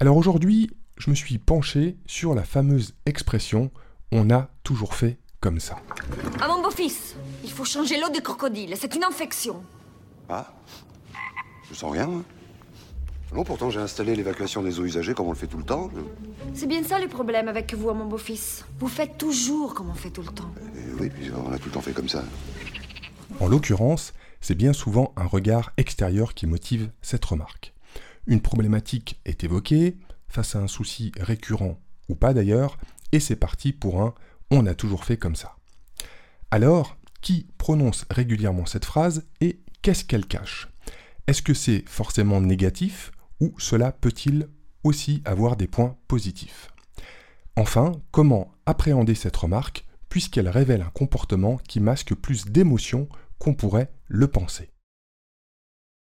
Alors aujourd'hui, je me suis penché sur la fameuse expression on a toujours fait comme ça. À mon beau-fils, il faut changer l'eau des crocodiles, c'est une infection. Ah Je sens rien. hein. Non, pourtant j'ai installé l'évacuation des eaux usagées comme on le fait tout le temps. Je- C'est bien ça le problème avec vous, mon beau-fils. Vous faites toujours comme on fait tout le temps. Et oui, puis on a tout le temps fait comme ça. En l'occurrence, c'est bien souvent un regard extérieur qui motive cette remarque. Une problématique est évoquée, face à un souci récurrent ou pas d'ailleurs, et c'est parti pour un on a toujours fait comme ça. Alors, qui prononce régulièrement cette phrase et qu'est-ce qu'elle cache? Est-ce que c'est forcément négatif ou cela peut-il aussi avoir des points positifs? Enfin, comment appréhender cette remarque puisqu'elle révèle un comportement qui masque plus d'émotions qu'on pourrait le penser?